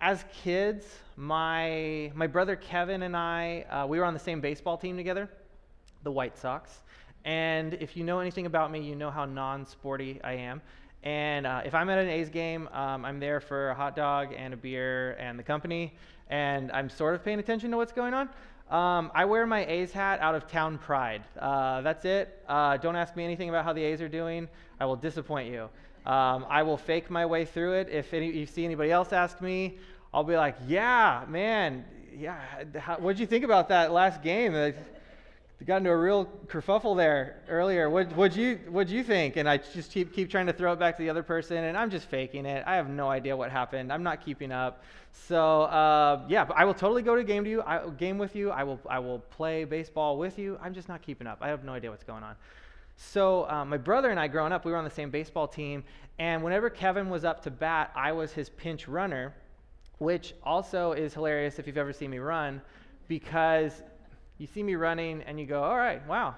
as kids, my, my brother Kevin and I, uh, we were on the same baseball team together, the White Sox. And if you know anything about me, you know how non sporty I am. And uh, if I'm at an A's game, um, I'm there for a hot dog and a beer and the company, and I'm sort of paying attention to what's going on. Um, I wear my A's hat out of town pride. Uh, that's it. Uh, don't ask me anything about how the A's are doing. I will disappoint you. Um, I will fake my way through it. If any, you see anybody else ask me, I'll be like, yeah, man, yeah. How, what'd you think about that last game? They got into a real kerfuffle there earlier. What would you what'd you think? And I just keep keep trying to throw it back to the other person, and I'm just faking it. I have no idea what happened. I'm not keeping up. So uh, yeah, I will totally go to game to you. I, game with you. I will I will play baseball with you. I'm just not keeping up. I have no idea what's going on. So uh, my brother and I, growing up, we were on the same baseball team, and whenever Kevin was up to bat, I was his pinch runner, which also is hilarious if you've ever seen me run, because you see me running and you go, all right, wow,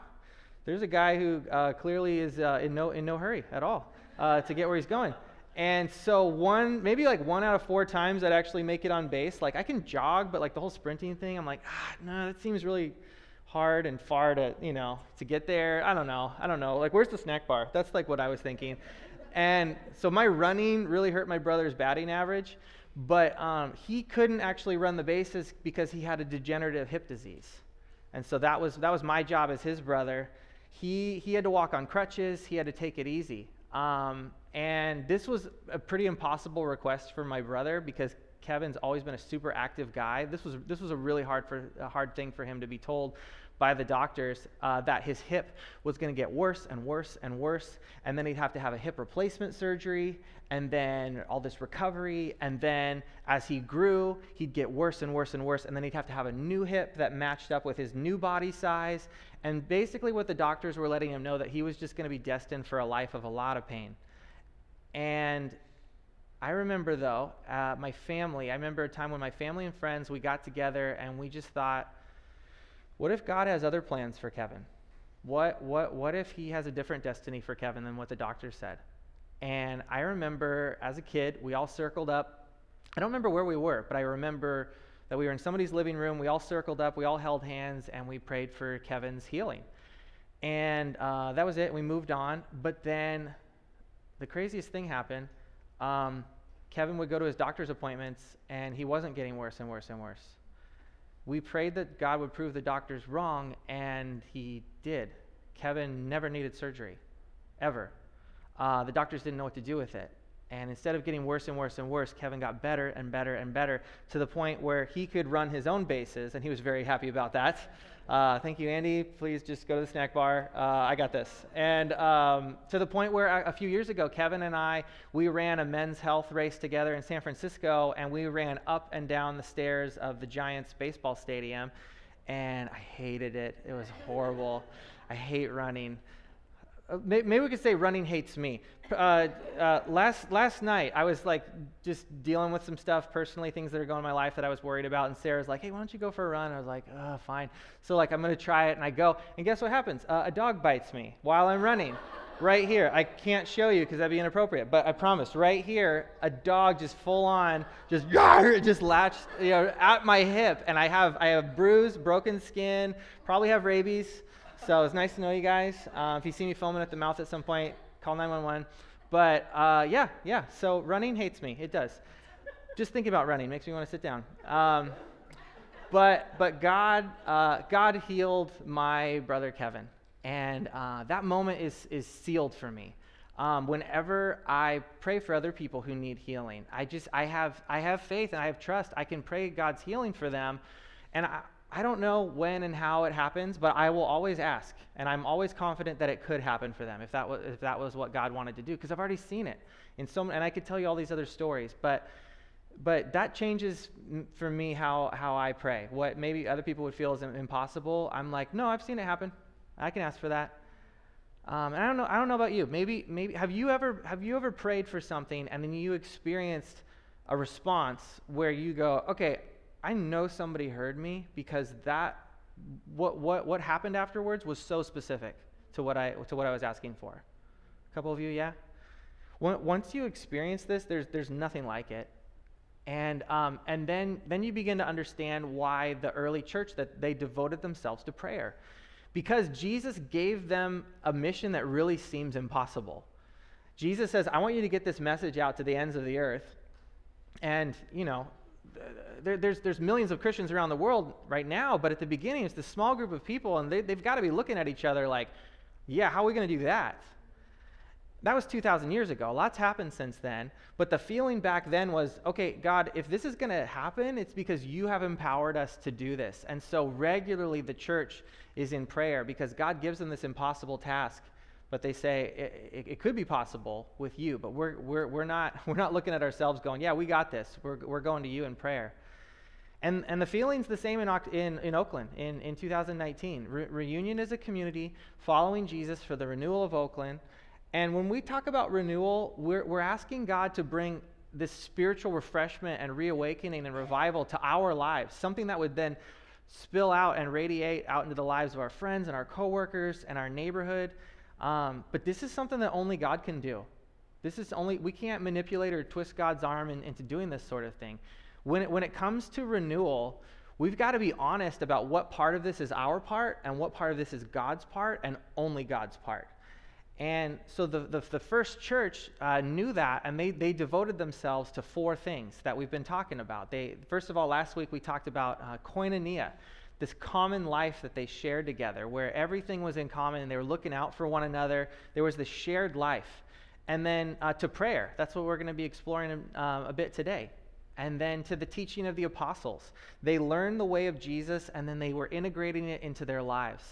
there's a guy who uh, clearly is uh, in, no, in no hurry at all uh, to get where he's going. And so one, maybe like one out of four times I'd actually make it on base. Like I can jog, but like the whole sprinting thing, I'm like, ah, no, that seems really hard and far to, you know, to get there. I don't know. I don't know. Like, where's the snack bar? That's like what I was thinking. And so my running really hurt my brother's batting average, but um, he couldn't actually run the bases because he had a degenerative hip disease. And so that was, that was my job as his brother. He, he had to walk on crutches, he had to take it easy. Um, and this was a pretty impossible request for my brother because Kevin's always been a super active guy. This was, this was a really hard, for, a hard thing for him to be told by the doctors uh, that his hip was going to get worse and worse and worse. And then he'd have to have a hip replacement surgery, and then all this recovery. And then as he grew, he'd get worse and worse and worse. And then he'd have to have a new hip that matched up with his new body size. And basically, what the doctors were letting him know that he was just going to be destined for a life of a lot of pain. And I remember, though, uh, my family, I remember a time when my family and friends, we got together and we just thought, what if God has other plans for Kevin? What, what, what if he has a different destiny for Kevin than what the doctor said? And I remember as a kid, we all circled up. I don't remember where we were, but I remember that we were in somebody's living room. We all circled up, we all held hands, and we prayed for Kevin's healing. And uh, that was it. We moved on. But then the craziest thing happened. Um, Kevin would go to his doctor's appointments, and he wasn't getting worse and worse and worse we prayed that God would prove the doctors wrong, and he did. Kevin never needed surgery, ever. Uh, the doctors didn't know what to do with it. And instead of getting worse and worse and worse, Kevin got better and better and better to the point where he could run his own bases, and he was very happy about that. Uh, thank you, Andy. Please just go to the snack bar. Uh, I got this. And um, to the point where a, a, few years ago, Kevin and I, we ran a men's health race together in San Francisco, and we ran up and down the stairs of the Giants baseball stadium. And I hated it. It was horrible. I hate running. Uh, maybe we could say running hates me. Uh, uh, last last night, I was like just dealing with some stuff personally, things that are going in my life that I was worried about. And Sarah's like, "Hey, why don't you go for a run?" I was like, "Oh, fine." So like, I'm gonna try it, and I go, and guess what happens? Uh, a dog bites me while I'm running. right here, I can't show you because that'd be inappropriate, but I promise, right here, a dog just full on, just just latched, you know, at my hip, and I have I have bruised, broken skin, probably have rabies. So it's nice to know you guys. Uh, if you see me foaming at the mouth at some point, call 911. But uh, yeah, yeah. So running hates me. It does. Just thinking about running makes me want to sit down. Um, but but God uh, God healed my brother Kevin, and uh, that moment is is sealed for me. Um, whenever I pray for other people who need healing, I just I have I have faith and I have trust. I can pray God's healing for them, and I, I don't know when and how it happens, but I will always ask. And I'm always confident that it could happen for them if that was, if that was what God wanted to do, because I've already seen it. In so and I could tell you all these other stories, but, but that changes for me how, how I pray. What maybe other people would feel is impossible, I'm like, no, I've seen it happen. I can ask for that. Um, and I don't know. I don't know about you. Maybe, maybe have you ever have you ever prayed for something and then you experienced a response where you go, okay, I know somebody heard me because that what what what happened afterwards was so specific to what I to what I was asking for. A couple of you, yeah. Once you experience this, there's there's nothing like it. And, um, and then, then you begin to understand why the early church that they devoted themselves to prayer. Because Jesus gave them a mission that really seems impossible. Jesus says, I want you to get this message out to the ends of the earth. And, you know, there, there's, there's millions of Christians around the world right now, but at the beginning, it's this small group of people, and they, they've got to be looking at each other like, yeah, how are we going to do that? That was 2,000 years ago. A lot's happened since then. But the feeling back then was okay, God, if this is going to happen, it's because you have empowered us to do this. And so regularly the church is in prayer because God gives them this impossible task. But they say it, it, it could be possible with you, but we're, we're, we're, not, we're not looking at ourselves going, yeah, we got this. We're, we're going to you in prayer. And, and the feeling's the same in, in, in Oakland in, in 2019. Re- Reunion is a community following Jesus for the renewal of Oakland. And when we talk about renewal, we're, we're asking God to bring this spiritual refreshment and reawakening and revival to our lives, something that would then spill out and radiate out into the lives of our friends and our coworkers and our neighborhood. Um, but this is something that only God can do. This is only, we can't manipulate or twist God's arm in, into doing this sort of thing. When it, when it comes to renewal, we've got to be honest about what part of this is our part and what part of this is God's part and only God's part. And so the, the, the first church uh, knew that, and they, they devoted themselves to four things that we've been talking about. They, first of all, last week we talked about uh, koinonia, this common life that they shared together, where everything was in common and they were looking out for one another. There was this shared life. And then uh, to prayer, that's what we're going to be exploring uh, a bit today. And then to the teaching of the apostles. They learned the way of Jesus, and then they were integrating it into their lives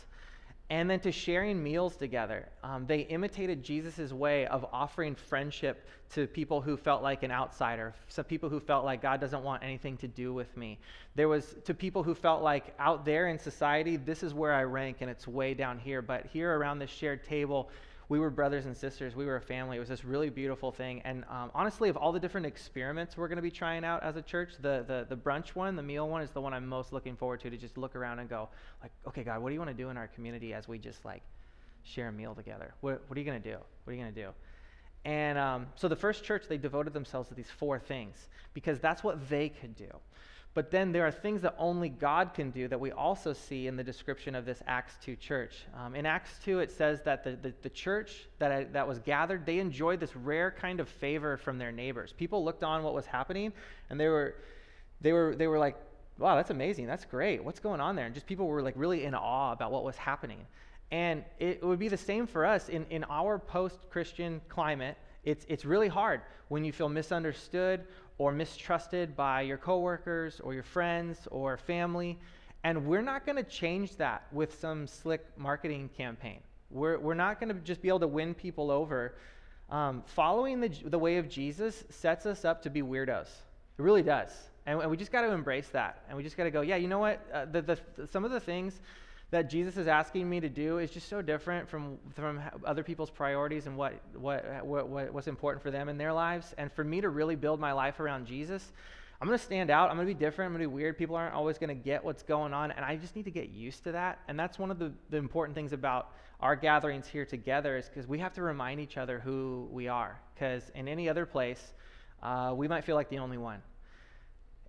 and then to sharing meals together. Um, they imitated Jesus' way of offering friendship to people who felt like an outsider, some people who felt like God doesn't want anything to do with me. There was to people who felt like out there in society, this is where I rank and it's way down here. But here around this shared table, we were brothers and sisters. We were a family. It was this really beautiful thing. And um, honestly, of all the different experiments we're going to be trying out as a church, the, the, the brunch one, the meal one, is the one I'm most looking forward to, to just look around and go, like, okay, God, what do you want to do in our community as we just, like, share a meal together? What, what are you going to do? What are you going to do? And um, so the first church, they devoted themselves to these four things because that's what they could do. But then there are things that only God can do that we also see in the description of this Acts 2 church. Um, in Acts 2, it says that the, the, the church that, I, that was gathered, they enjoyed this rare kind of favor from their neighbors. People looked on what was happening, and they were, they were, they were like, wow, that's amazing. That's great. What's going on there? And just people were like really in awe about what was happening. And it would be the same for us in, in our post Christian climate. It's, it's really hard when you feel misunderstood or mistrusted by your coworkers or your friends or family. And we're not going to change that with some slick marketing campaign. We're, we're not going to just be able to win people over. Um, following the, the way of Jesus sets us up to be weirdos. It really does. And, and we just got to embrace that. And we just got to go, yeah, you know what? Uh, the, the, some of the things that Jesus is asking me to do is just so different from, from other people's priorities and what, what, what, what, what's important for them in their lives. And for me to really build my life around Jesus, I'm going to stand out. I'm going to be different. I'm going to be weird. People aren't always going to get what's going on. And I just need to get used to that. And that's one of the, the important things about our gatherings here together is because we have to remind each other who we are. Because in any other place, uh, we might feel like the only one.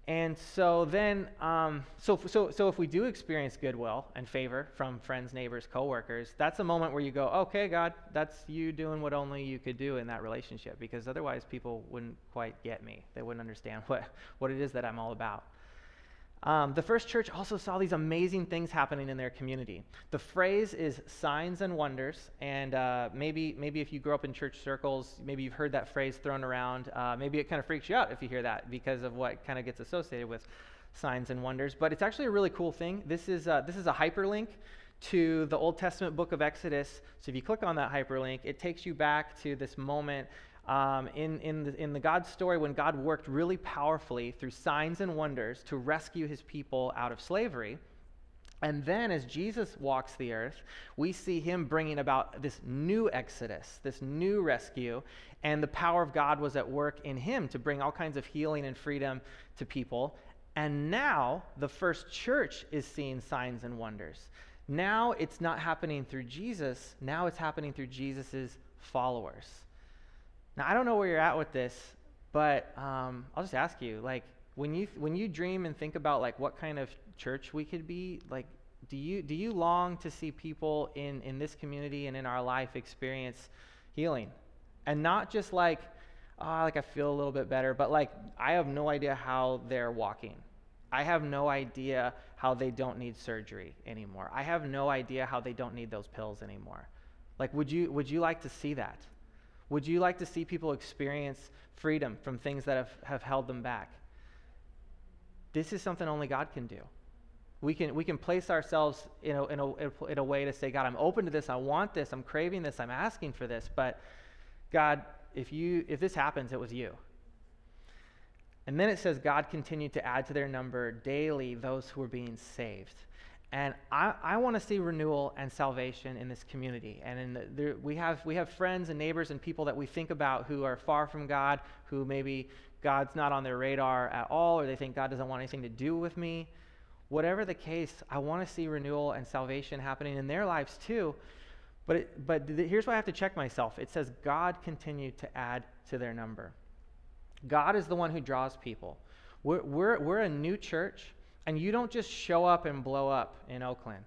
And so then, um, so, so, so if we do experience goodwill and favor from friends, neighbors, coworkers, that's a moment where you go, okay, God, that's you doing what only you could do in that relationship, because otherwise people wouldn't quite get me. They wouldn't understand what, what it is that I'm all about. Um, the first church also saw these amazing things happening in their community. The phrase is signs and wonders, and uh, maybe maybe if you grew up in church circles, maybe you've heard that phrase thrown around. Uh, maybe it kind of freaks you out if you hear that because of what kind of gets associated with signs and wonders. But it's actually a really cool thing. This is uh, this is a hyperlink to the Old Testament book of Exodus. So if you click on that hyperlink, it takes you back to this moment um, in, in, the, in the God story when God worked really powerfully through signs and wonders to rescue his people out of slavery. And then, as Jesus walks the earth, we see him bringing about this new exodus, this new rescue, and the power of God was at work in him to bring all kinds of healing and freedom to people. And now, the first church is seeing signs and wonders. Now, it's not happening through Jesus, now it's happening through Jesus' followers. Now, I don't know where you're at with this, But um, I'll just ask you, like, when you when you dream and think about like what kind of church we could be, like, do you do you long to see people in in this community and in our life experience healing, and not just like, oh, like I feel a little bit better, but like I have no idea how they're walking. I have no idea how they don't need surgery anymore. I have no idea how they don't need those pills anymore. Like, would you, would you like to see that? Would you like to see people experience freedom from things that have, have held them back? This is something only God can do. We can, we can place ourselves in a, in, a, in a way to say, God, I'm open to this. I want this. I'm craving this. I'm asking for this. But God, if, you, if this happens, it was you. And then it says, God continued to add to their number daily those who were being saved. And I, I want to see renewal and salvation in this community. And the, there, we, have, we have friends and neighbors and people that we think about who are far from God, who maybe God's not on their radar at all, or they think God doesn't want anything to do with me. Whatever the case, I want to see renewal and salvation happening in their lives too. But, it, but th- here's why I have to check myself it says, God continued to add to their number. God is the one who draws people. We're, we're, we're a new church and you don't just show up and blow up in Oakland.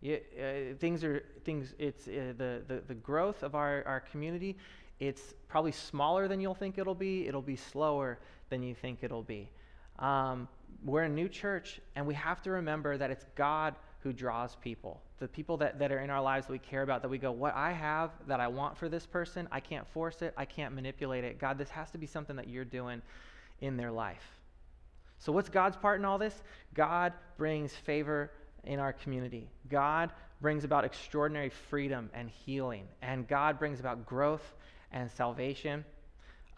You, uh, things are things. It's uh, the, the the growth of our our community. It's probably smaller than you'll think it'll be. It'll be slower than you think it'll be. Um, we're a new church, and we have to remember that it's God who draws people. The people that, that are in our lives that we care about, that we go, What I have that I want for this person, I can't force it, I can't manipulate it. God, this has to be something that you're doing in their life. So, what's God's part in all this? God brings favor in our community. God brings about extraordinary freedom and healing. And God brings about growth and salvation.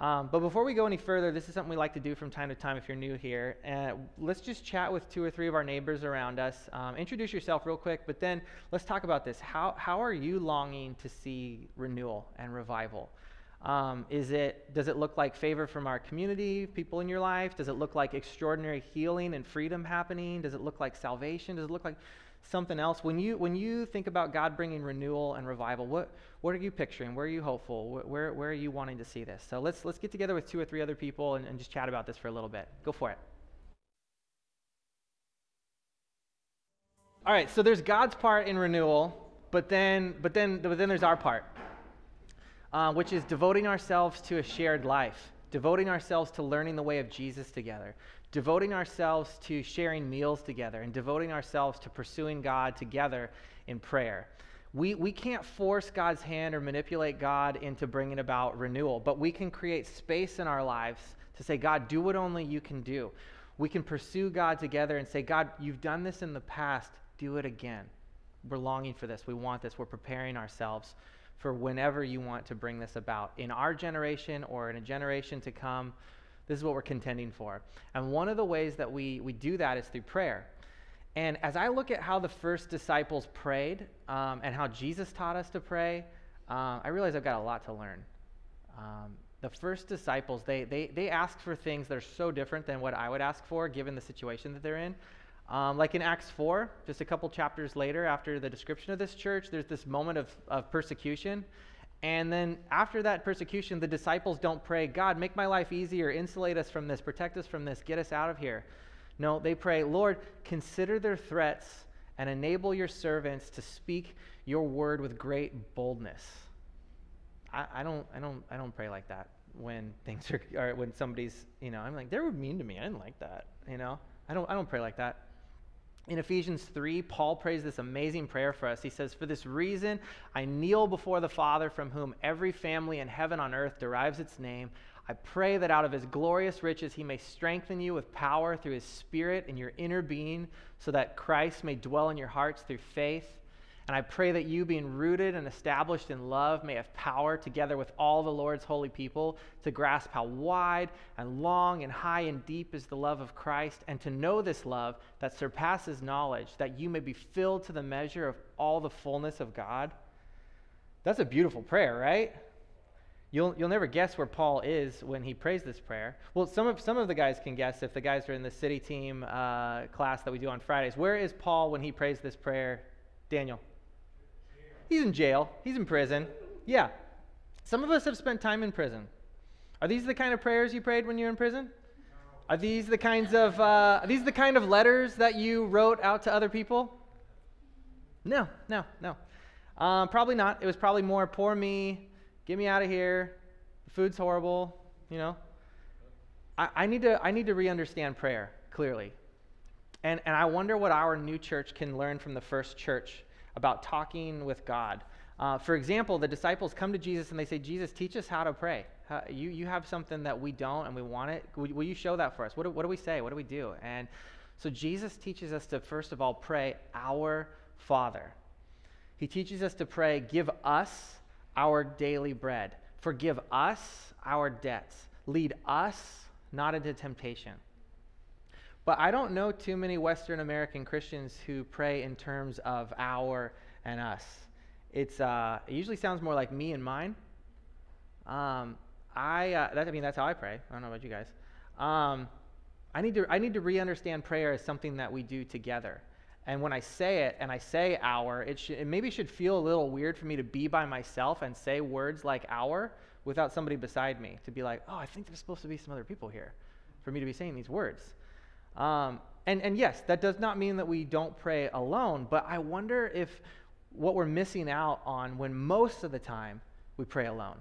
Um, but before we go any further, this is something we like to do from time to time if you're new here. Let's just chat with two or three of our neighbors around us. Um, introduce yourself real quick, but then let's talk about this. How, how are you longing to see renewal and revival? Um, is it, does it look like favor from our community, people in your life? Does it look like extraordinary healing and freedom happening? Does it look like salvation? Does it look like something else? When you, when you think about God bringing renewal and revival, what, what are you picturing? Where are you hopeful? Where, where are you wanting to see this? So let's, let's get together with two or three other people and, and just chat about this for a little bit. Go for it. All right, so there's God's part in renewal, but then, but then, but then there's our part uh, which is devoting ourselves to a shared life, devoting ourselves to learning the way of Jesus together, devoting ourselves to sharing meals together, and devoting ourselves to pursuing God together in prayer. We, we can't force God's hand or manipulate God into bringing about renewal, but we can create space in our lives to say, God, do what only you can do. We can pursue God together and say, God, you've done this in the past, do it again. We're longing for this. We want this. We're preparing ourselves for whenever you want to bring this about in our generation or in a generation to come. This is what we're contending for. And one of the ways that we, we do that is through prayer. And as I look at how the first disciples prayed um, and how Jesus taught us to pray, um, I realize I've got a lot to learn. Um, the first disciples, they, they, they asked for things that are so different than what I would ask for given the situation that they're in. Um, like in Acts 4, just a couple chapters later, after the description of this church, there's this moment of, of persecution. And then after that persecution, the disciples don't pray, God, make my life easier, insulate us from this, protect us from this, get us out of here. No, they pray, Lord, consider their threats and enable your servants to speak your word with great boldness. I, I don't, I, don't, I don't pray like that when things are, or when somebody's, you know, I'm like, they were mean to me. I didn't like that, you know. I don't, I don't pray like that in Ephesians 3, Paul prays this amazing prayer for us. He says, For this reason, I kneel before the Father, from whom every family in heaven on earth derives its name. I pray that out of his glorious riches he may strengthen you with power through his Spirit in your inner being, so that Christ may dwell in your hearts through faith and I pray that you, being rooted and established in love, may have power, together with all the Lord's holy people, to grasp how wide and long and high and deep is the love of Christ, and to know this love that surpasses knowledge, that you may be filled to the measure of all the fullness of God. That's a beautiful prayer, right? You'll, you'll never guess where Paul is when he prays this prayer. Well, some of, some of the guys can guess if the guys are in the city team uh, class that we do on Fridays. Where is Paul when he prays this prayer? Daniel. He's in jail. He's in prison. Yeah. Some of us have spent time in prison. Are these the kind of prayers you prayed when you were in prison? Are these the kinds of uh, are these the kind of letters that you wrote out to other people? No, no, no. Um, probably not. It was probably more poor me, get me out of here. The food's horrible. You know. I, I need to I need to re-understand prayer clearly, and and I wonder what our new church can learn from the first church about talking with God. Uh, for example, the disciples come to Jesus and they say, Jesus, teach us how to pray. You, you have something that we don't and we want it. Will, will you show that for us? What do, what do we say? What do we do? And so Jesus teaches us to, first of all, pray, Our Father. He teaches us to pray, Give us our daily bread. Forgive us our debts. Lead us not into temptation. But I don't know too many Western American Christians who pray in terms of our and us. It's uh, it usually sounds more like me and mine. Um, I uh, that, I mean that's how I pray. I don't know about you guys. Um, I need to I need to re-understand prayer as something that we do together. And when I say it and I say our, it, sh- it maybe should feel a little weird for me to be by myself and say words like our without somebody beside me to be like, oh, I think there's supposed to be some other people here for me to be saying these words. Um, and, and yes, that does not mean that we don't pray alone, but I wonder if what we're missing out on when most of the time we pray alone.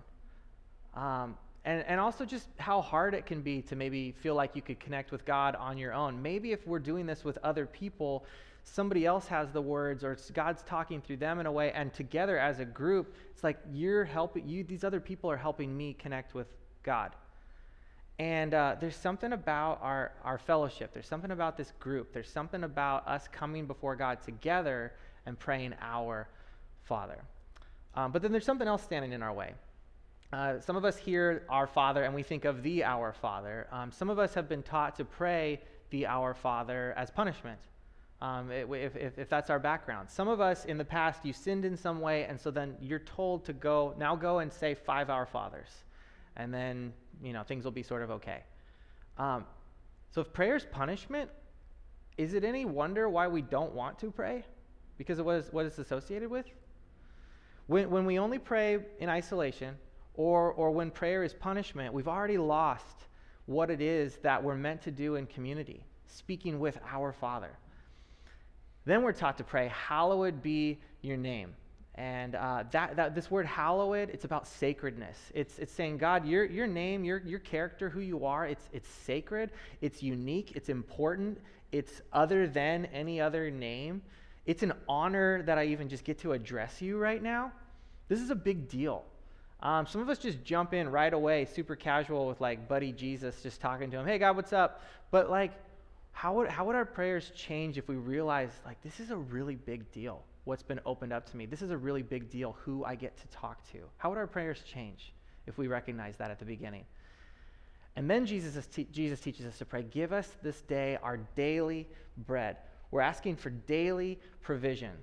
Um, and, and also just how hard it can be to maybe feel like you could connect with God on your own. Maybe if we're doing this with other people, somebody else has the words or God's talking through them in a way, and together as a group, it's like you're helping, you, these other people are helping me connect with God. And uh, there's something about our, our fellowship. There's something about this group. There's something about us coming before God together and praying our Father. Um, but then there's something else standing in our way. Uh, some of us hear our Father and we think of the Our Father. Um, some of us have been taught to pray the Our Father as punishment, um, if, if, if, that's our background. Some of us in the past, you sinned in some way, and so then you're told to go, now go and say five Our Fathers. And then, you know, things will be sort of okay. Um, so if prayer is punishment, is it any wonder why we don't want to pray? because of what, is, what it's associated with. When, when we only pray in isolation, or, or when prayer is punishment, we've already lost what it is that we're meant to do in community, speaking with our Father. Then we're taught to pray, Hallowed be your name. And uh, that, that, this word hallowed, it's about sacredness. It's, it's saying, God, your, your name, your, your character, who you are, it's, it's sacred, it's unique, it's important, it's other than any other name. It's an honor that I even just get to address you right now. This is a big deal. Um, some of us just jump in right away, super casual with like buddy Jesus, just talking to him, hey, God, what's up? But like, how would, how would our prayers change if we realized like this is a really big deal, what's been opened up to me? This is a really big deal, who I get to talk to. How would our prayers change if we recognize that at the beginning? And then Jesus, te- Jesus teaches us to pray, give us this day our daily bread. We're asking for daily provision.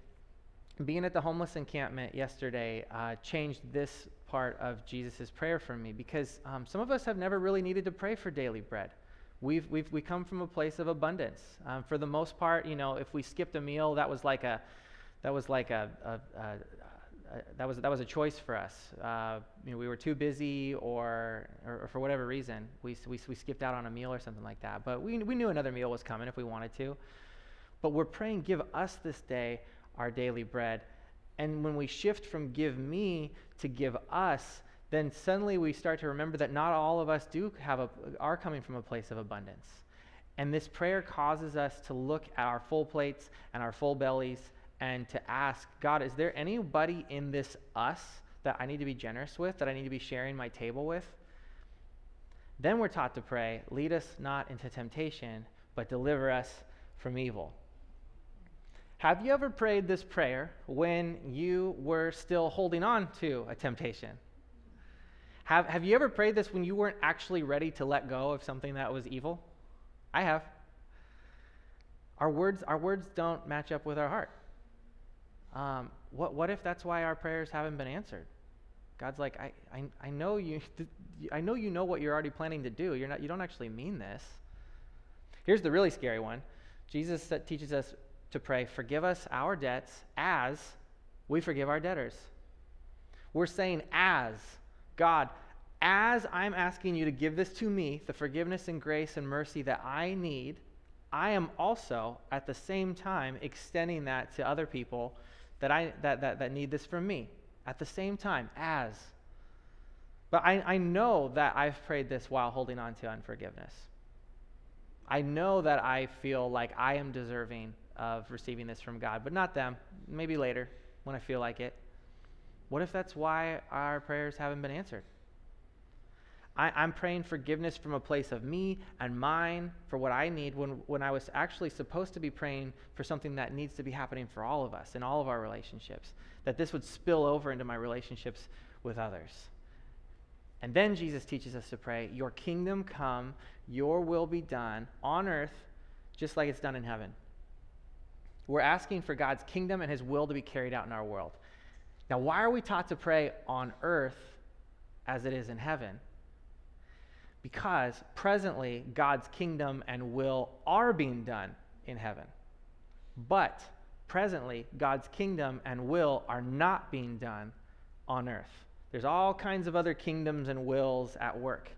Being at the homeless encampment yesterday uh, changed this part of Jesus' prayer for me because um, some of us have never really needed to pray for daily bread. We've, we've, we come from a place of abundance. Um, for the most part, you know, if we skipped a meal, that was like a, that was like a, a, a that was that was a choice for us. Uh, you know, we were too busy, or, or, or, for whatever reason, we, we we skipped out on a meal or something like that. But we we knew another meal was coming if we wanted to. But we're praying, give us this day our daily bread. And when we shift from give me to give us, then suddenly we start to remember that not all of us do have a, are coming from a place of abundance. And this prayer causes us to look at our full plates and our full bellies and to ask, God, is there anybody in this us that I need to be generous with, that I need to be sharing my table with? Then we're taught to pray, lead us not into temptation, but deliver us from evil. Have you ever prayed this prayer when you were still holding on to a temptation? Have, have you ever prayed this when you weren't actually ready to let go of something that was evil? I have. Our words, our words don't match up with our heart. Um, what, what if that's why our prayers haven't been answered? God's like, I, I, I, know you, I know you know what you're already planning to do. You're not, you don't actually mean this. Here's the really scary one. Jesus teaches us to pray, Forgive us our debts as we forgive our debtors. We're saying, as God, as I'm asking you to give this to me, the forgiveness and grace and mercy that I need, I am also at the same time extending that to other people that, I, that, that, that need this from me. At the same time, as. But I, I know that I've prayed this while holding on to unforgiveness. I know that I feel like I am deserving of receiving this from God, but not them. Maybe later when I feel like it. What if that's why our prayers haven't been answered? I, am praying forgiveness from a place of me and mine for what I need when, when I was actually supposed to be praying for something that needs to be happening for all of us in all of our relationships. That this would spill over into my relationships with others. And then Jesus teaches us to pray, Your kingdom come, your will be done on earth just like it's done in heaven. We're asking for God's kingdom and his will to be carried out in our world. Now, why are we taught to pray on earth as it is in heaven? Because presently God's kingdom and will are being done in heaven. But presently God's kingdom and will are not being done on earth. There's all kinds of other kingdoms and wills at work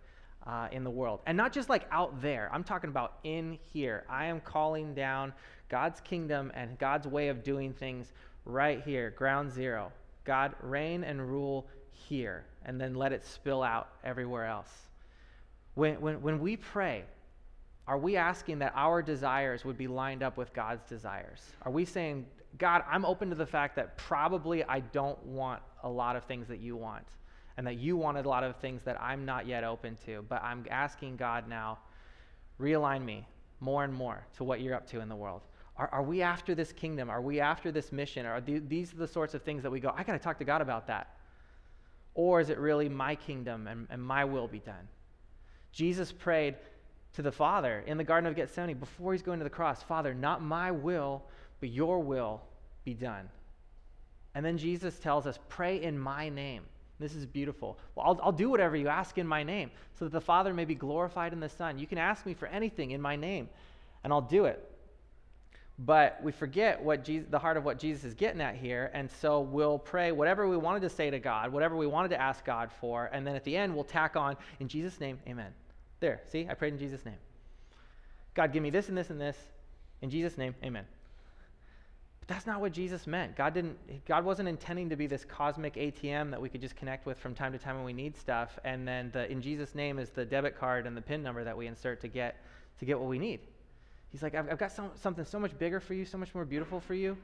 uh, in the world. And not just like out there, I'm talking about in here. I am calling down God's kingdom and God's way of doing things right here, ground zero. God, reign and rule here, and then let it spill out everywhere else. When, when, when we pray, are we asking that our desires would be lined up with God's desires? Are we saying, God, I'm open to the fact that probably I don't want a lot of things that you want, and that you wanted a lot of things that I'm not yet open to, but I'm asking God now, realign me more and more to what you're up to in the world? Are, are we after this kingdom? Are we after this mission? Are the, these the sorts of things that we go, I got to talk to God about that? Or is it really my kingdom and, and my will be done? Jesus prayed to the Father in the Garden of Gethsemane before he's going to the cross Father, not my will, but your will be done. And then Jesus tells us, Pray in my name. This is beautiful. Well, I'll, I'll do whatever you ask in my name so that the Father may be glorified in the Son. You can ask me for anything in my name, and I'll do it. But we forget what Jesus, the heart of what Jesus is getting at here, and so we'll pray whatever we wanted to say to God, whatever we wanted to ask God for, and then at the end we'll tack on, in Jesus' name, amen. There, see, I prayed in Jesus' name. God, give me this and this and this. In Jesus' name, amen. But that's not what Jesus meant. God didn't God wasn't intending to be this cosmic ATM that we could just connect with from time to time when we need stuff, and then the in Jesus' name is the debit card and the PIN number that we insert to get to get what we need. He's like, I've, I've got some, something so much bigger for you, so much more beautiful for you.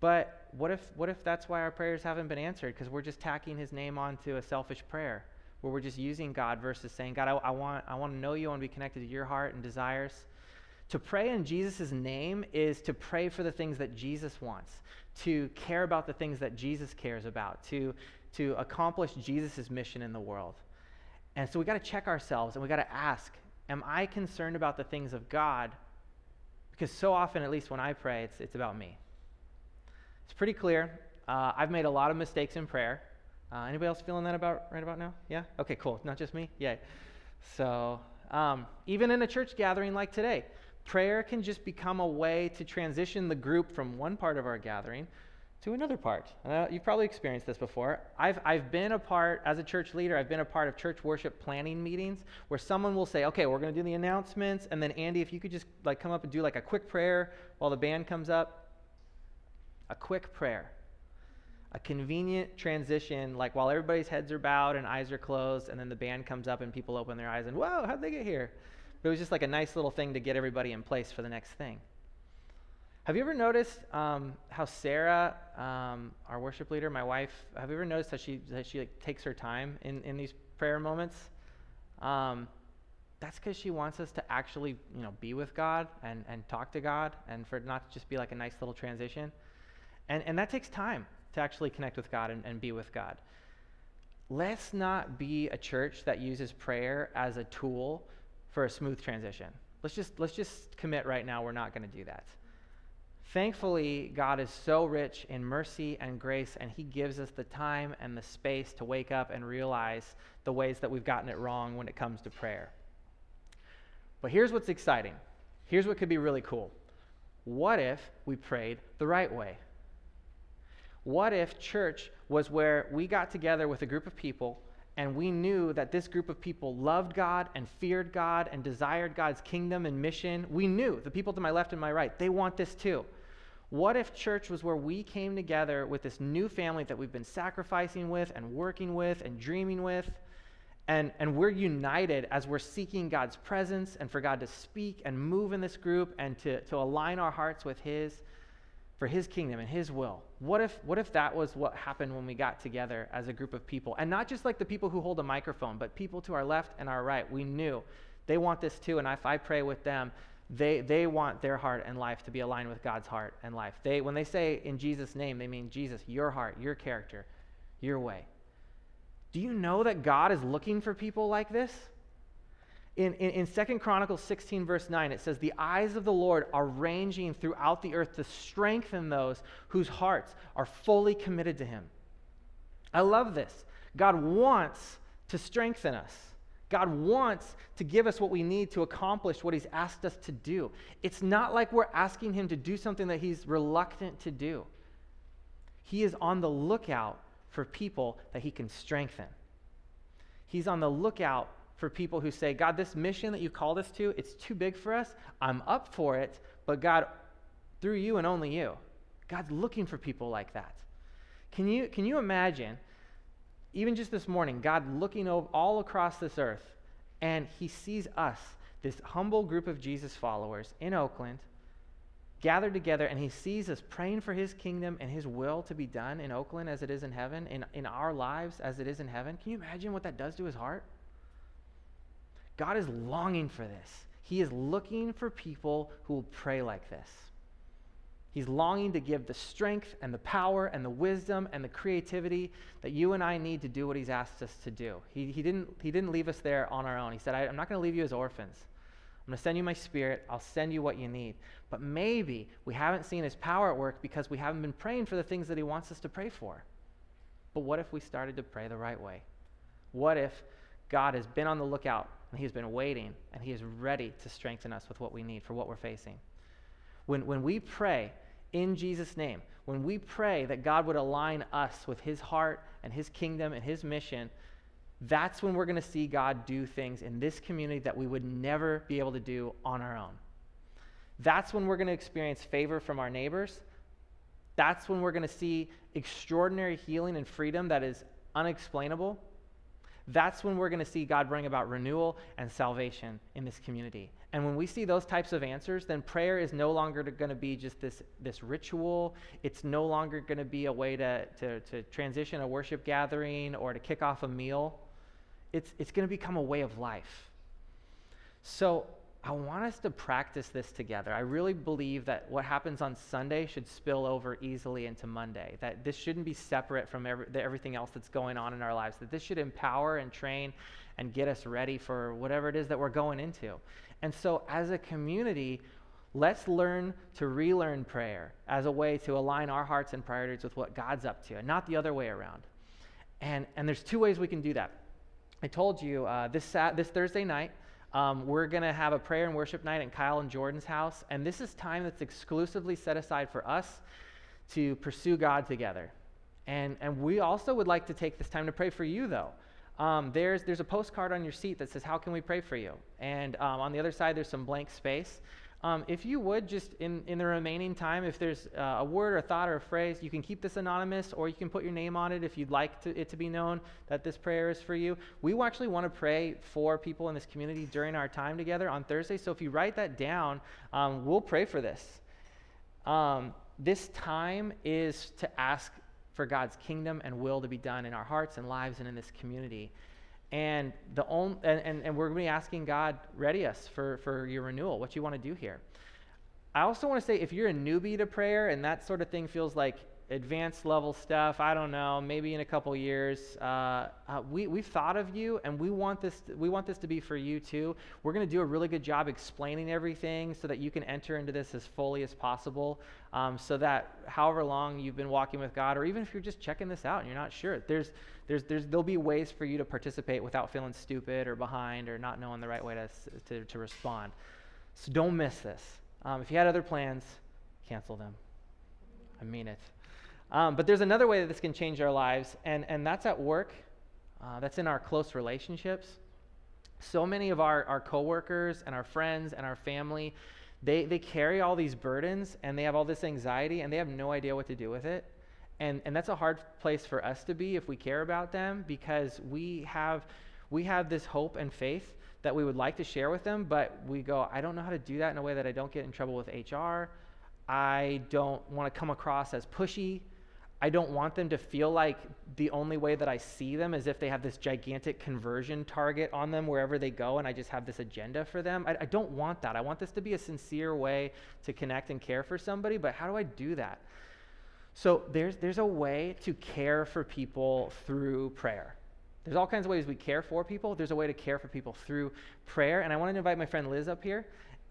But what if what if that's why our prayers haven't been answered? Because we're just tacking his name onto a selfish prayer where we're just using God versus saying, God, I, I, want, I want to know you, I want to be connected to your heart and desires. To pray in Jesus' name is to pray for the things that Jesus wants, to care about the things that Jesus cares about, to, to accomplish Jesus' mission in the world. And so we got to check ourselves and we got to ask, am I concerned about the things of God? Because so often, at least when I pray, it's, it's about me. It's pretty clear. Uh, I've made a lot of mistakes in prayer. Uh, anybody else feeling that about right about now? Yeah. Okay. Cool. Not just me. Yay. So um, even in a church gathering like today, prayer can just become a way to transition the group from one part of our gathering to another part. Uh, you've probably experienced this before. I've, I've been a part, as a church leader, I've been a part of church worship planning meetings where someone will say, okay, we're going to do the announcements. And then, Andy, if you could just like come up and do like a quick prayer while the band comes up. A quick prayer a convenient transition, like while everybody's heads are bowed and eyes are closed, and then the band comes up and people open their eyes and, whoa, how'd they get here? But it was just like a nice little thing to get everybody in place for the next thing. Have you ever noticed um, how Sarah, um, our worship leader, my wife, have you ever noticed how she, that she like, takes her time in, in these prayer moments? Um, that's because she wants us to actually, you know, be with God and, and talk to God and for it not to just be like a nice little transition. And, and that takes time to actually connect with God and, and be with God. Let's not be a church that uses prayer as a tool for a smooth transition. Let's just, let's just commit right now we're not going to do that. Thankfully, God is so rich in mercy and grace, and He gives us the time and the space to wake up and realize the ways that we've gotten it wrong when it comes to prayer. But here's what's exciting. Here's what could be really cool. What if we prayed the right way? What if church was where we got together with a group of people and we knew that this group of people loved God and feared God and desired God's kingdom and mission. We knew the people to my left and my right, they want this too. What if church was where we came together with this new family that we've been sacrificing with and working with and dreaming with? And, and we're united as we're seeking God's presence and for God to speak and move in this group and to, to align our hearts with His for His kingdom and His will. What if, what if that was what happened when we got together as a group of people? And not just like the people who hold a microphone, but people to our left and our right. We knew they want this too. And if I pray with them, they, they want their heart and life to be aligned with God's heart and life. They, when they say in Jesus' name, they mean Jesus, your heart, your character, your way. Do you know that God is looking for people like this? In, in, in 2 Chronicles 16, verse 9, it says, The eyes of the Lord are ranging throughout the earth to strengthen those whose hearts are fully committed to Him. I love this. God wants to strengthen us. God wants to give us what we need to accomplish what He's asked us to do. It's not like we're asking Him to do something that He's reluctant to do. He is on the lookout for people that He can strengthen. He's on the lookout for people who say, God, this mission that you called us to, it's too big for us. I'm up for it, but God, through you and only you. God's looking for people like that. Can you, can you imagine, even just this morning, God looking over all across this earth, and he sees us, this humble group of Jesus followers in Oakland, gathered together, and he sees us praying for his kingdom and his will to be done in Oakland as it is in heaven, in, in our lives as it is in heaven. Can you imagine what that does to his heart? God is longing for this. He is looking for people who will pray like this. He's longing to give the strength and the power and the wisdom and the creativity that you and I need to do what He's asked us to do. He, he, didn't, he didn't leave us there on our own. He said, I'm not going to leave you as orphans. I'm going to send you my spirit. I'll send you what you need. But maybe we haven't seen His power at work because we haven't been praying for the things that He wants us to pray for. But what if we started to pray the right way? What if God has been on the lookout and He's been waiting, and He is ready to strengthen us with what we need for what we're facing. When, when we pray in Jesus' name, when we pray that God would align us with His heart and His kingdom and His mission, that's when we're going to see God do things in this community that we would never be able to do on our own. That's when we're going to experience favor from our neighbors. That's when we're going to see extraordinary healing and freedom that is unexplainable that's when we're going to see God bring about renewal and salvation in this community. And when we see those types of answers, then prayer is no longer going to be just this, this ritual. It's no longer going to be a way to, to, to transition a worship gathering or to kick off a meal. It's, it's going to become a way of life. So I want us to practice this together. I really believe that what happens on Sunday should spill over easily into Monday. That this shouldn't be separate from every, everything else that's going on in our lives. That this should empower and train and get us ready for whatever it is that we're going into. And so, as a community, let's learn to relearn prayer as a way to align our hearts and priorities with what God's up to, and not the other way around. And, and there's two ways we can do that. I told you uh, this, sat, this Thursday night, um, we're going to have a prayer and worship night at Kyle and Jordan's house. And this is time that's exclusively set aside for us to pursue God together. And, and we also would like to take this time to pray for you, though. Um, there's, there's a postcard on your seat that says, How can we pray for you? And um, on the other side, there's some blank space. Um, if you would, just in, in the remaining time, if there's uh, a word or thought or a phrase, you can keep this anonymous or you can put your name on it if you'd like to, it to be known that this prayer is for you. We actually want to pray for people in this community during our time together on Thursday. So if you write that down, um, we'll pray for this. Um, this time is to ask for God's kingdom and will to be done in our hearts and lives and in this community. And, the only, and, and, and we're going to be asking God, ready us for, for your renewal, what you want to do here. I also want to say if you're a newbie to prayer and that sort of thing feels like advanced level stuff, I don't know, maybe in a couple years, uh, uh, we, we've thought of you and we want, this, we want this to be for you too. We're going to do a really good job explaining everything so that you can enter into this as fully as possible. Um, so that however long you've been walking with God, or even if you're just checking this out and you're not sure, there's there's, there's, there'll be ways for you to participate without feeling stupid or behind or not knowing the right way to, to, to respond. So don't miss this. Um, if you had other plans, cancel them. I mean it. Um, but there's another way that this can change our lives, and, and that's at work. uh, that's in our close relationships. So many of our, our coworkers and our friends and our family, they, they carry all these burdens and they have all this anxiety and they have no idea what to do with it. And, and that's a hard place for us to be if we care about them because we have, we have this hope and faith that we would like to share with them, but we go, I don't know how to do that in a way that I don't get in trouble with HR. I don't want to come across as pushy. I don't want them to feel like the only way that I see them is if they have this gigantic conversion target on them wherever they go and I just have this agenda for them. I, I, don't want that. I want this to be a sincere way to connect and care for somebody, but how do I do that? So there's, there's a way to care for people through prayer. There's all kinds of ways we care for people. There's a way to care for people through prayer. And I want to invite my friend Liz up here.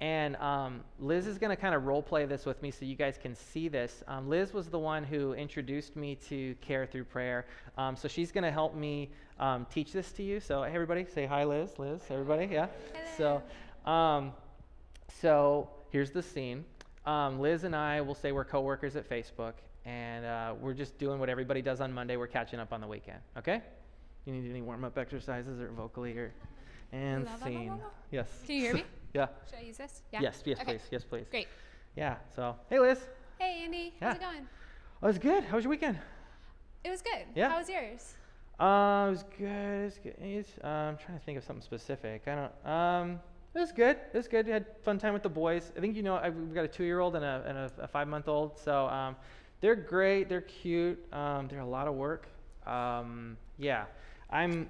And um, Liz is going to kind of role play this with me so you guys can see this. Um, Liz was the one who introduced me to care through prayer. Um, so she's going to help me um, teach this to you. So, hey, everybody, say hi, Liz. Liz, everybody, yeah? Hello. So, um, so here's the scene. Um, Liz and I will say we're coworkers at Facebook, and uh, we're just doing what everybody does on Monday. We're catching up on the weekend, okay? You need any warm up exercises or vocally or and scene. Yes. Can you hear me? yeah. Should I use this? Yeah. Yes, yes, Okay. please. Yes, please. Great. Yeah. So, hey, Liz. Hey, Andy. Yeah. How's it going? Oh, it was good. How was your weekend? It was good. Yeah. How was yours? Uh, it was good. It was good. It's, uh, I'm trying to think of something specific. I don't. Um, it was good. It was good. We had fun time with the boys. I think you know I, we've got a two-year-old and a and a, a five-month-old. So um, they're great. They're cute. Um, they're a lot of work. Um, yeah, I'm.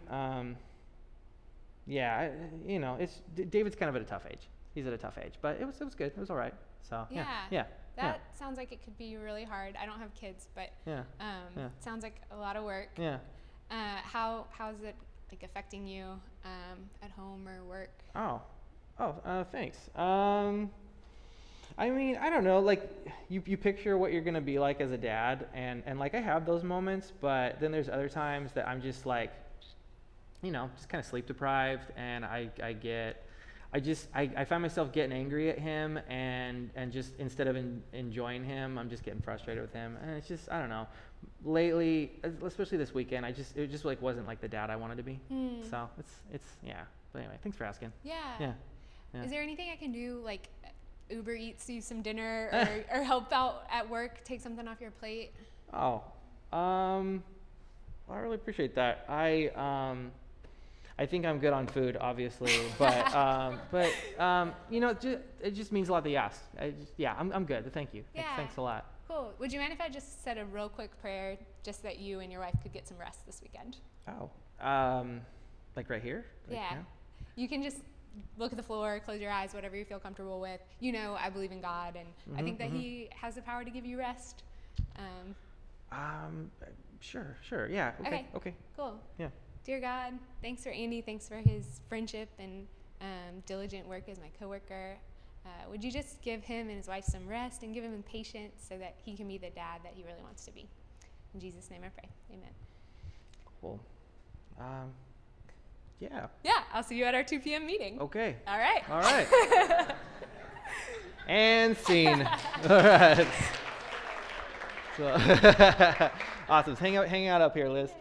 Yeah, you know, it's David's kind of at a tough age. He's at a tough age, but it was it was good. It was all right. So yeah, Yeah. yeah, That sounds like it could be really hard. I don't have kids, but yeah, um, Yeah. sounds like a lot of work. yeah. Uh, how how is it like affecting you um, at home or work? Oh, oh, uh, thanks. Um, I mean, I don't know. Like, you you picture what you're gonna be like as a dad, and and like I have those moments, but then there's other times that I'm just like, you know, just kind of sleep deprived, and I I get. I just I, I find myself getting angry at him and and just instead of en- enjoying him I'm just getting frustrated with him and it's just I don't know lately especially this weekend I just it just like wasn't like the dad I wanted to be Hmm. so it's it's yeah. But anyway, thanks for asking. Yeah. Yeah. yeah. Is there anything I can do, like Uber Eats you some dinner or, or help out at work, take something off your plate? Oh, um, well, I really appreciate that. I um, I think I'm good on food, obviously, but um, but um, you know, it just, it just means a lot that you asked. I just, yeah, I'm I'm good. Thank you. Thanks, Yeah. thanks a lot. Cool. Would you mind if I just said a real quick prayer just that you and your wife could get some rest this weekend? Oh, um, like right here. Yeah. now? You can just look at the floor, close your eyes, whatever you feel comfortable with. You know, I believe in God, and I Mhm, think that mhm. He has the power to give you rest. Um, Um, sure, sure. Yeah. Okay. Okay. Okay. cool. Yeah. Dear God, thanks for Andy. Thanks for his friendship and um, diligent work as my coworker. Uh, would you just give him and his wife some rest and give him patience so that he can be the dad that he really wants to be? In Jesus' name I pray. Amen. Cool. Um, yeah. Yeah, I'll see you at our 2 p.m. meeting. Okay. All right. All right. and scene. All right. So awesome. Hang out, hang out up here, Liz.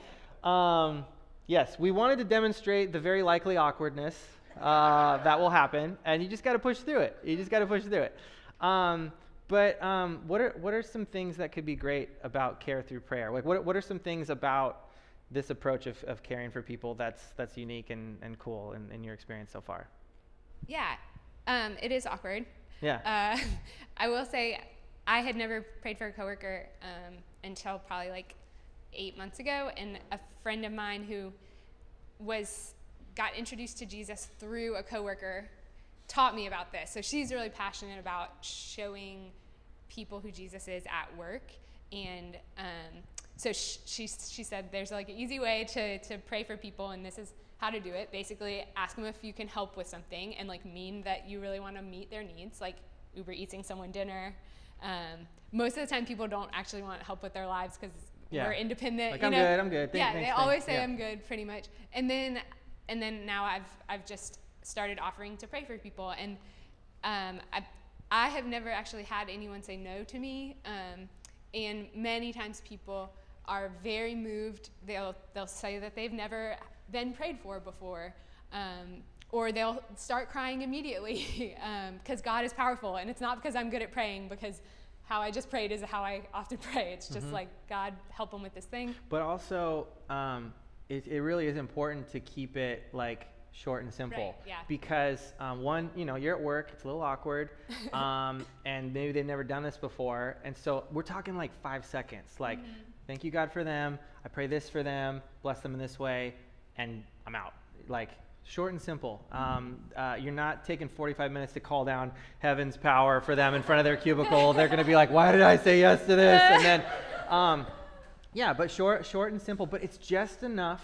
Um, yes, we wanted to demonstrate the very likely awkwardness uh, that will happen, and you just got to push through it. You just got to push through it. Um, but um, what are what are some things that could be great about care through prayer? Like, what what are some things about this approach of, of caring for people that's that's unique and, and cool in, in your experience so far? Yeah, um, it is awkward. Yeah. Uh, I will say, I had never prayed for a coworker um, until probably like eight months ago, and a friend of mine who was got introduced to Jesus through a coworker taught me about this. So she's really passionate about showing people who Jesus is at work, and um, so sh- she she said there's like an easy way to to pray for people, and this is how to do it. Basically, ask them if you can help with something, and like mean that you really want to meet their needs, like Uber eating someone dinner. Um, most of the time, people don't actually want help with their lives because Yeah. we're independent. Like, you I'm know? good, I'm good. Thank- yeah, thanks, they thanks. always say Yeah. I'm good, pretty much. And then, and then now I've I've just started offering to pray for people, and um, I I have never actually had anyone say no to me, um, and many times people are very moved. They'll they'll say that they've never been prayed for before, um, or they'll start crying immediately because God is powerful, and it's not because I'm good at praying because how I just prayed is how I often pray. It's just like God help them with this thing. But also, um, it, it really is important to keep it like short and simple. Right, yeah. Because um, one, you know, you're at work, it's a little awkward, um, and maybe they've never done this before, and so we're talking like five seconds. Like, Mm-hmm. thank you God for them. I pray this for them. Bless them in this way, and I'm out. Like. Short and simple. Um, uh, you're not taking 45 minutes to call down heaven's power for them in front of their cubicle. They're going to be like, "Why did I say yes to this?" And then, um, yeah, but short, short and simple. But it's just enough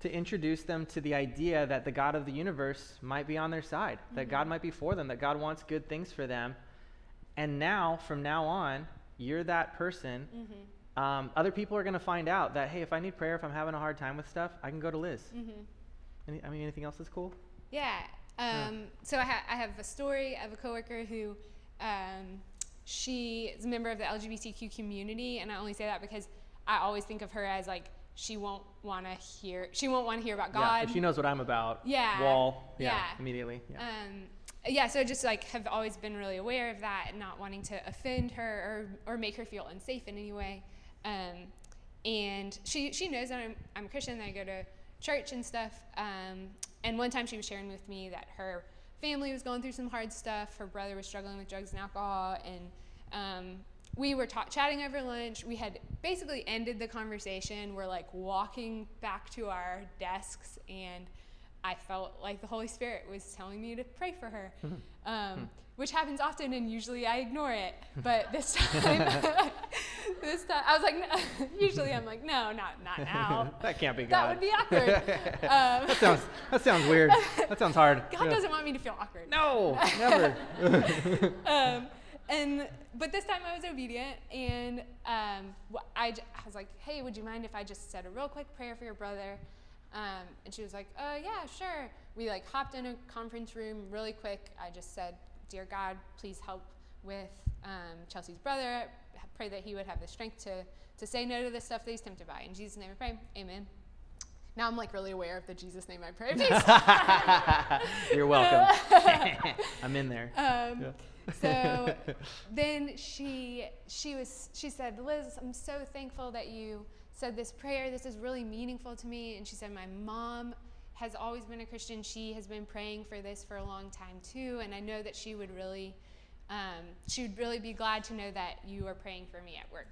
to introduce them to the idea that the God of the universe might be on their side, that God might be for them, that God wants good things for them. And now, from now on, you're that person. Mm-hmm. Um, other people are going to find out that hey, if I need prayer, if I'm having a hard time with stuff, I can go to Liz. Mm-hmm. Any, I mean, anything else that's cool? Yeah. Um, So I, ha- I have a story of a coworker who um, she is a member of the LGBTQ community, and I only say that because I always think of her as like she won't want to hear she won't want to hear about Yeah, God. if she knows what I'm about. Yeah, Wall. Yeah. yeah. Immediately. Yeah. um, yeah, so I just like have always been really aware of that and not wanting to offend her or, or make her feel unsafe in any way. Um, and she she knows that I'm, I'm a Christian, that I go to church and stuff. Um, and one time she was sharing with me that her family was going through some hard stuff. Her brother was struggling with drugs and alcohol, and um, we were ta- chatting over lunch. We had basically ended the conversation. We're like walking back to our desks, and I felt like the Holy Spirit was telling me to pray for her, um, which happens often, and usually I ignore it. But this time, this time I was like, no. usually I'm like, no, not not now. that can't be God. That would be awkward. Um, that sounds that sounds weird. That sounds hard. God Yeah. doesn't want me to feel awkward. No, never. um, and but this time I was obedient, and um, wh- I, j- I was like, "Hey, would you mind if I just said a real quick prayer for your brother?" Um, and she was like, "Uh, yeah, sure." We like hopped in a conference room really quick. I just said, "Dear God, please help with um, Chelsea's brother. Pray that he would have the strength to to say no to the stuff that he's tempted by." In Jesus' name, I pray. Amen. Now I'm like really aware of the Jesus name I pray. You're welcome. I'm in there. Um, Yeah. so then she she was she said liz i'm so thankful that you said this prayer this is really meaningful to me and she said my mom has always been a christian she has been praying for this for a long time too and i know that she would really um, she would really be glad to know that you are praying for me at work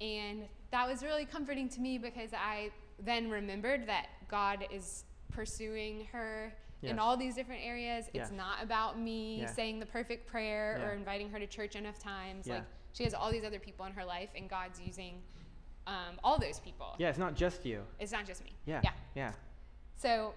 and that was really comforting to me because I then remembered that God is pursuing her in all these different areas. It's Yeah. not about me Yeah. saying the perfect prayer or inviting her to church enough times. Yeah. Like she has all these other people in her life, and God's using um, all those people. Yeah, it's not just you. It's not just me. Yeah. Yeah. Yeah. So